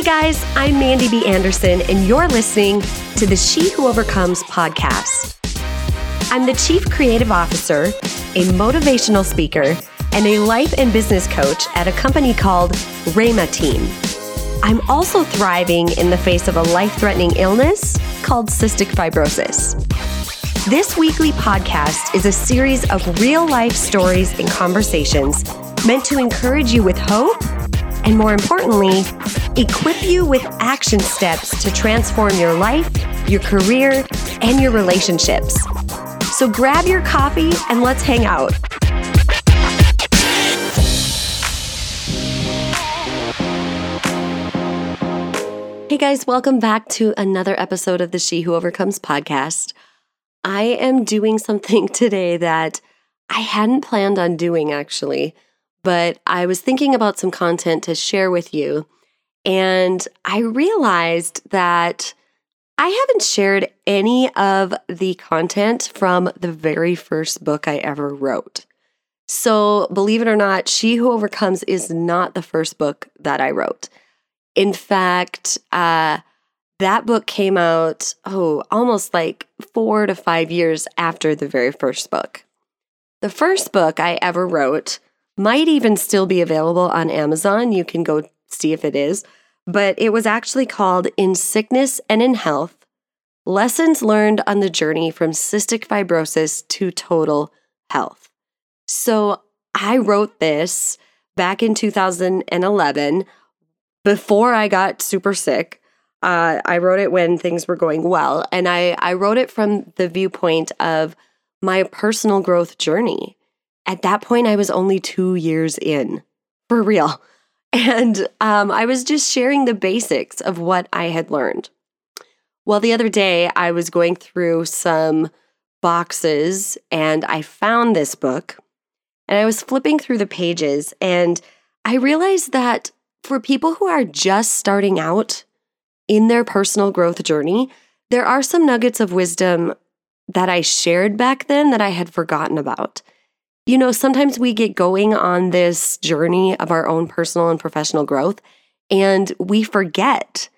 Hey guys, I'm Mandy B. Anderson, and you're listening to the She Who Overcomes podcast. I'm the Chief Creative Officer, a motivational speaker, and a life and business coach at a company called Rhema Team. I'm also thriving in the face of a life threatening illness called cystic fibrosis. This weekly podcast is a series of real life stories and conversations meant to encourage you with hope and, more importantly, equip you with action steps to transform your life, your career, and your relationships. So grab your coffee and let's hang out. Hey guys, welcome back to another episode of the She Who Overcomes podcast. I am doing something today that I hadn't planned on doing actually, but I was thinking about some content to share with you. And I realized that I haven't shared any of the content from the very first book I ever wrote. So, believe it or not, She Who Overcomes is not the first book that I wrote. In fact, uh, that book came out, oh, almost like four to five years after the very first book. The first book I ever wrote might even still be available on Amazon. You can go see if it is. But it was actually called In Sickness and in Health Lessons Learned on the Journey from Cystic Fibrosis to Total Health. So I wrote this back in 2011 before I got super sick. Uh, I wrote it when things were going well, and I, I wrote it from the viewpoint of my personal growth journey. At that point, I was only two years in, for real. And um, I was just sharing the basics of what I had learned. Well, the other day, I was going through some boxes and I found this book and I was flipping through the pages and I realized that for people who are just starting out in their personal growth journey, there are some nuggets of wisdom that I shared back then that I had forgotten about. You know, sometimes we get going on this journey of our own personal and professional growth, and we forget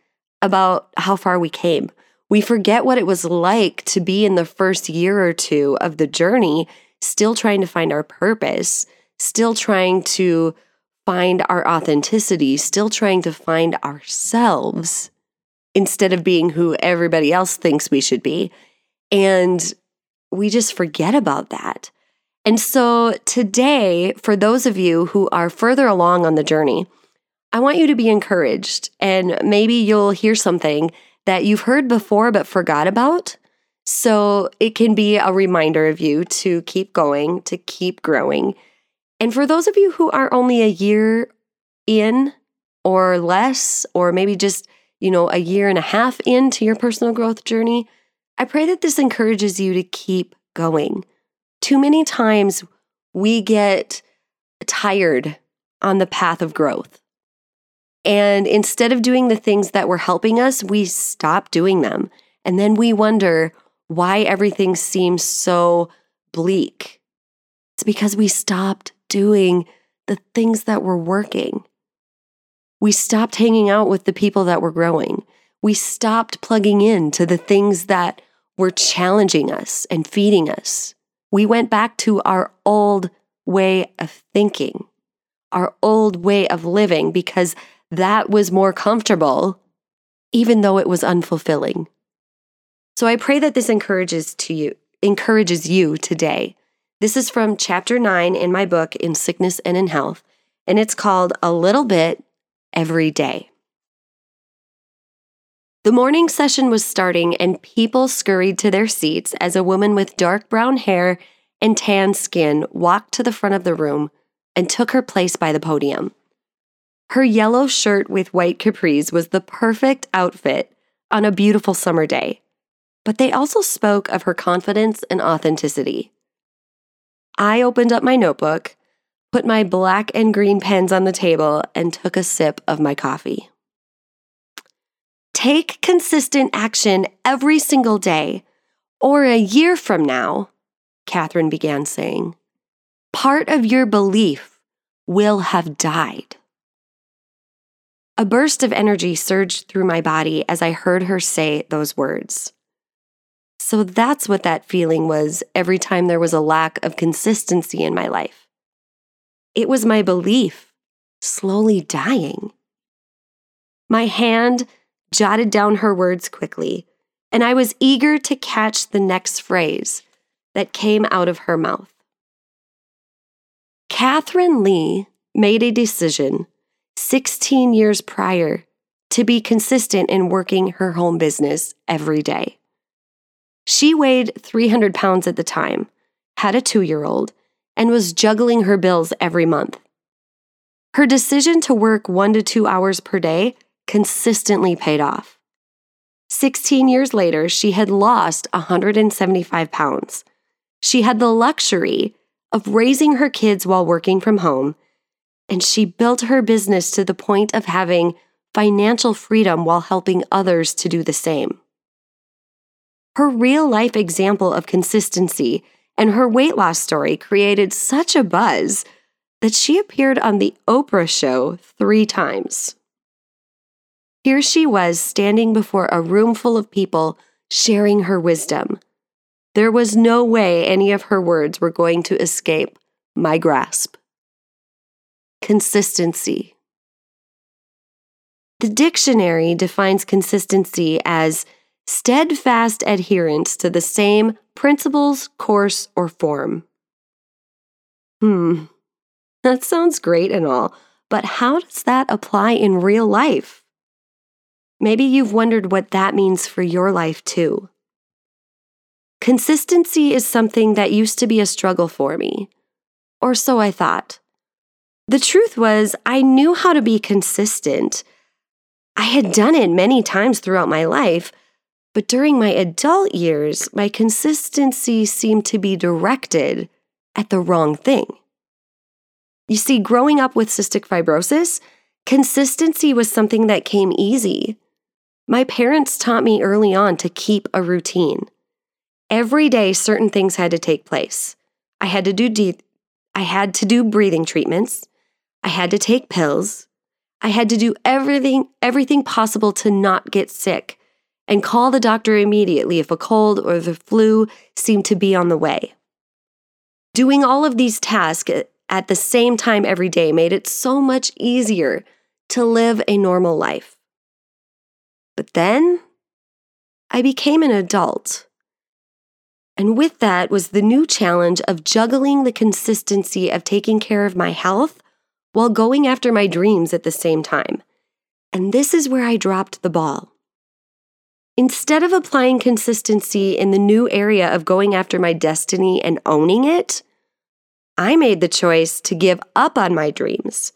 about how far we came. We forget what it was like to be in the first year or two of the journey, still trying to find our purpose, still trying to find our authenticity, still trying to find ourselves instead of being who everybody else thinks we should be. And we just forget about that. And so today, for those of you who are further along on the journey, I want you to be encouraged. And maybe you'll hear something that you've heard before but forgot about. So it can be a reminder of you to keep going, to keep growing, and for those of you who are only a year in or less, or maybe just, you know, a year and a half into your personal growth journey, I pray that this encourages you to keep going. Too many times we get tired on the path of growth. And instead of doing the things that were helping us, we stop doing them. And then we wonder why everything seems so bleak. It's because we stopped doing the things that were working. We stopped hanging out with the people that were growing. We stopped plugging in to the things that were challenging us and feeding us. We went back to our old way of thinking, our old way of living, because that was more comfortable, even though it was unfulfilling. So I pray that this encourages to you, encourages you today this is from chapter 9 in my book, In Sickness and in Health, and it's called A Little Bit Every Day. The morning session was starting, and people scurried to their seats as a woman with dark brown hair and tan skin walked to the front of the room and took her place by the podium. Her yellow shirt with white capris was the perfect outfit on a beautiful summer day, but they also spoke of her confidence and authenticity. I opened up my notebook, put my black and green pens on the table, and took a sip of my coffee. Take consistent action every single day, or a year from now, Catherine began saying. Part of your belief will have died. A burst of energy surged through my body as I heard her say those words. So that's what that feeling was every time there was a lack of consistency in my life. It was my belief slowly dying. My hand jotted down her words quickly, and I was eager to catch the next phrase that came out of her mouth. Catherine Lee made a decision 16 years prior to be consistent in working her home business every day. She weighed 300 pounds at the time, had a two year old, and was juggling her bills every month. Her decision to work one to two hours per day consistently paid off. 16 years later, she had lost 175 pounds. She had the luxury of raising her kids while working from home, and she built her business to the point of having financial freedom while helping others to do the same. Her real life example of consistency and her weight loss story created such a buzz that she appeared on The Oprah Show three times. Here she was standing before a room full of people sharing her wisdom. There was no way any of her words were going to escape my grasp. Consistency. The dictionary defines consistency as steadfast adherence to the same principles, course, or form. Hmm, that sounds great and all, but how does that apply in real life? Maybe you've wondered what that means for your life too. Consistency is something that used to be a struggle for me, or so I thought. The truth was, I knew how to be consistent. I had done it many times throughout my life, but during my adult years, my consistency seemed to be directed at the wrong thing. You see, growing up with cystic fibrosis, consistency was something that came easy. My parents taught me early on to keep a routine. Every day, certain things had to take place. I had to do de- I had to do breathing treatments. I had to take pills. I had to do everything everything possible to not get sick and call the doctor immediately if a cold or the flu seemed to be on the way. Doing all of these tasks at the same time every day made it so much easier to live a normal life. But then I became an adult. And with that was the new challenge of juggling the consistency of taking care of my health while going after my dreams at the same time. And this is where I dropped the ball. Instead of applying consistency in the new area of going after my destiny and owning it, I made the choice to give up on my dreams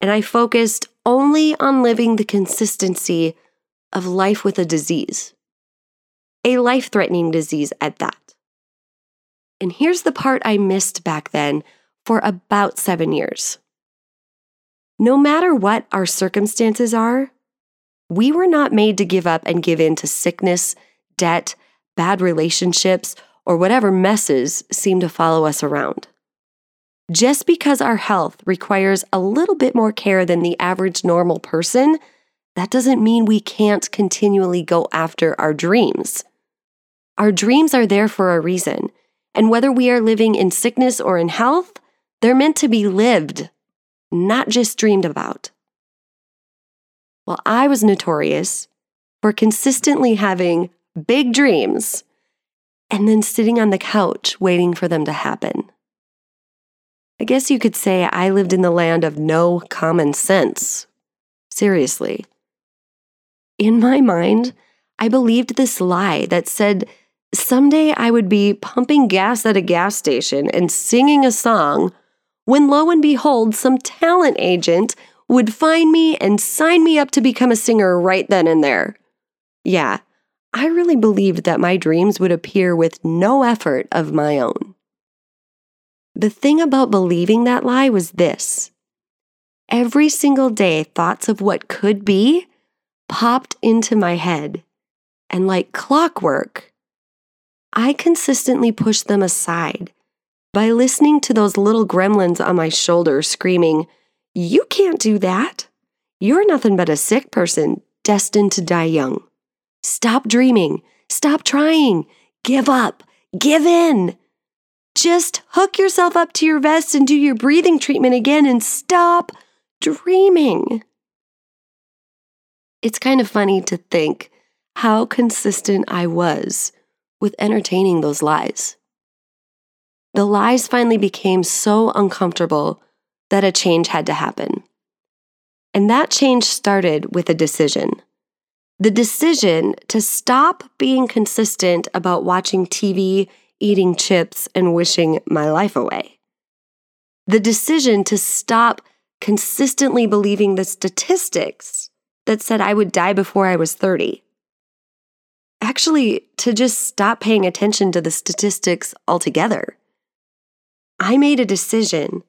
and I focused only on living the consistency of life with a disease, a life threatening disease at that. And here's the part I missed back then for about seven years. No matter what our circumstances are, we were not made to give up and give in to sickness, debt, bad relationships, or whatever messes seem to follow us around. Just because our health requires a little bit more care than the average normal person, that doesn't mean we can't continually go after our dreams. Our dreams are there for a reason, and whether we are living in sickness or in health, they're meant to be lived, not just dreamed about. Well, I was notorious for consistently having big dreams and then sitting on the couch waiting for them to happen. I guess you could say I lived in the land of no common sense. Seriously. In my mind, I believed this lie that said someday I would be pumping gas at a gas station and singing a song when lo and behold, some talent agent would find me and sign me up to become a singer right then and there. Yeah, I really believed that my dreams would appear with no effort of my own. The thing about believing that lie was this every single day, thoughts of what could be popped into my head, and like clockwork, I consistently pushed them aside by listening to those little gremlins on my shoulder screaming, you can't do that. you're nothing but a sick person destined to die young. Stop dreaming. Stop trying. Give up. Give in. Just hook yourself up to your vest and do your breathing treatment again and stop dreaming. It's kind of funny to think how consistent I was with entertaining those lies. The lies finally became so uncomfortable that a change had to happen. And that change started with a decision the decision to stop being consistent about watching TV, eating chips, and wishing my life away. The decision to stop consistently believing the statistics that said I would die before I was 30. Actually, to just stop paying attention to the statistics altogether. I made a decision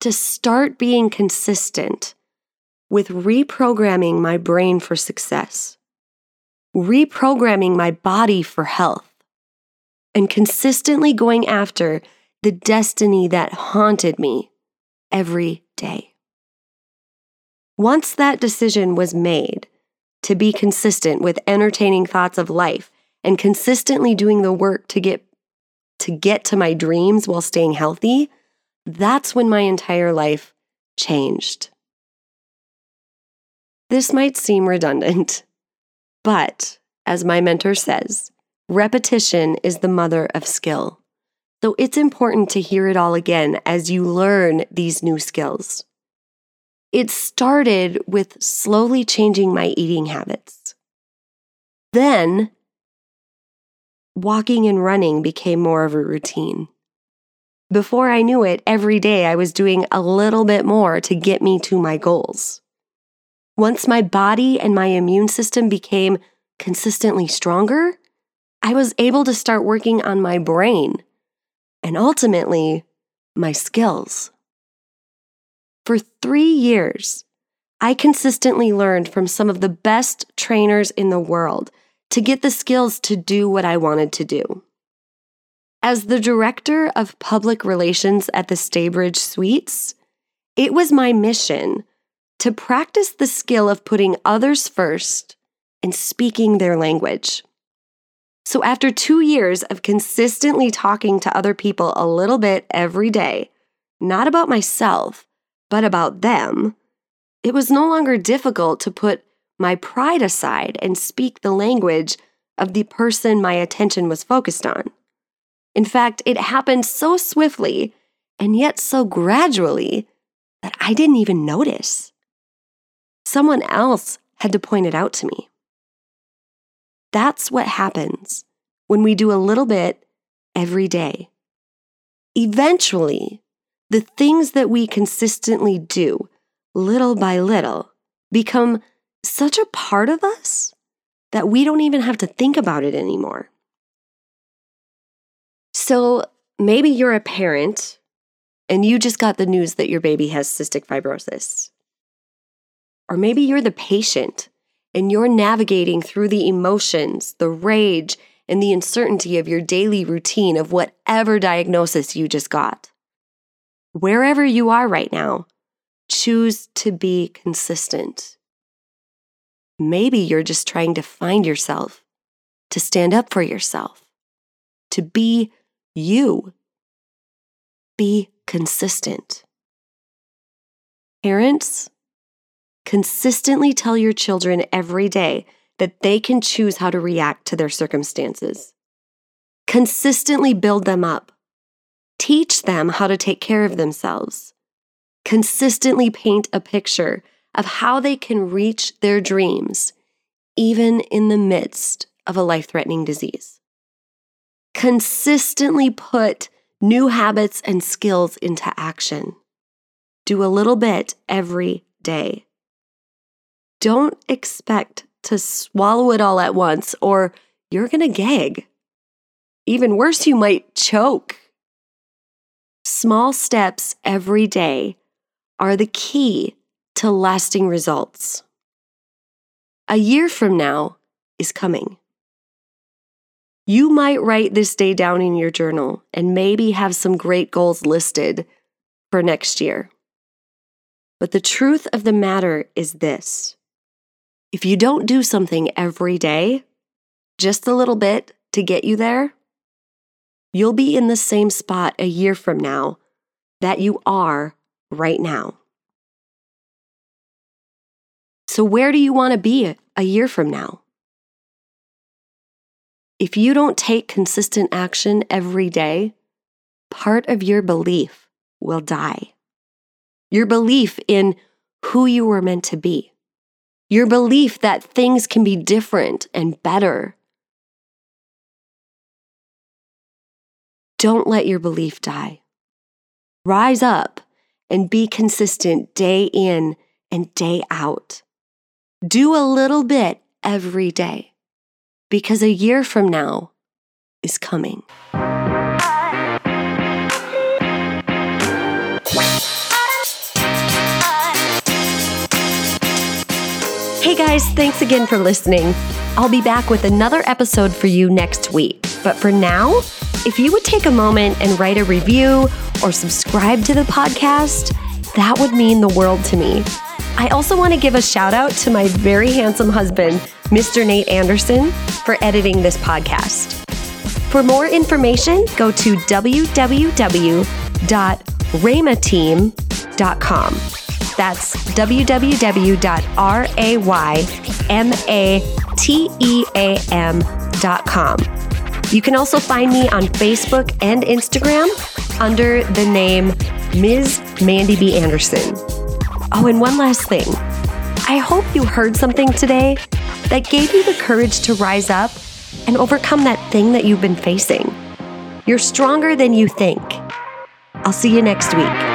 to start being consistent with reprogramming my brain for success reprogramming my body for health, and consistently going after the destiny that haunted me every day. Once that decision was made to be consistent with entertaining thoughts of life and consistently doing the work to get to get to my dreams while staying healthy, that's when my entire life changed. This might seem redundant, but, as my mentor says, repetition is the mother of skill. So it's important to hear it all again as you learn these new skills. It started with slowly changing my eating habits. Then, walking and running became more of a routine. Before I knew it, every day I was doing a little bit more to get me to my goals. Once my body and my immune system became consistently stronger, I was able to start working on my brain and ultimately my skills. For three years, I consistently learned from some of the best trainers in the world to get the skills to do what I wanted to do. As the director of public relations at the Staybridge Suites, it was my mission to practice the skill of putting others first and speaking their language. So, after two years of consistently talking to other people a little bit every day, not about myself, but about them, it was no longer difficult to put my pride aside and speak the language of the person my attention was focused on. In fact, it happened so swiftly and yet so gradually that I didn't even notice. Someone else had to point it out to me. That's what happens when we do a little bit every day. Eventually, the things that we consistently do, little by little, become such a part of us that we don't even have to think about it anymore. So maybe you're a parent and you just got the news that your baby has cystic fibrosis. Or maybe you're the patient and you're navigating through the emotions, the rage, and the uncertainty of your daily routine of whatever diagnosis you just got. Wherever you are right now, choose to be consistent. Maybe you're just trying to find yourself, to stand up for yourself, to be you. Be consistent. Parents, Consistently tell your children every day that they can choose how to react to their circumstances. Consistently build them up. Teach them how to take care of themselves. Consistently paint a picture of how they can reach their dreams, even in the midst of a life threatening disease. Consistently put new habits and skills into action. Do a little bit every day don't expect to swallow it all at once or you're going to gag. Even worse, you might choke. Small steps every day are the key to lasting results. A year from now is coming. You might write this day down in your journal and maybe have some great goals listed for next year. But the truth of the matter is this if you don't do something every day, just a little bit to get you there, you'll be in the same spot a year from now that you are right now. So, where do you want to be a year from now? If you don't take consistent action every day, part of your belief will die. Your belief in who you were meant to be. Your belief that things can be different and better. Don't let your belief die. Rise up and be consistent day in and day out. Do a little bit every day because a year from now is coming. Hey guys, thanks again for listening. I'll be back with another episode for you next week. But for now, if you would take a moment and write a review or subscribe to the podcast, that would mean the world to me. I also want to give a shout out to my very handsome husband, Mr. Nate Anderson, for editing this podcast. For more information, go to www.rhemateam.com. That's www.rhemateam.com. You can also find me on Facebook and Instagram under the name Ms. Mandy B. Anderson. Oh, and one last thing. I hope you heard something today that gave you the courage to rise up and overcome that thing that you've been facing. You're stronger than you think. I'll see you next week.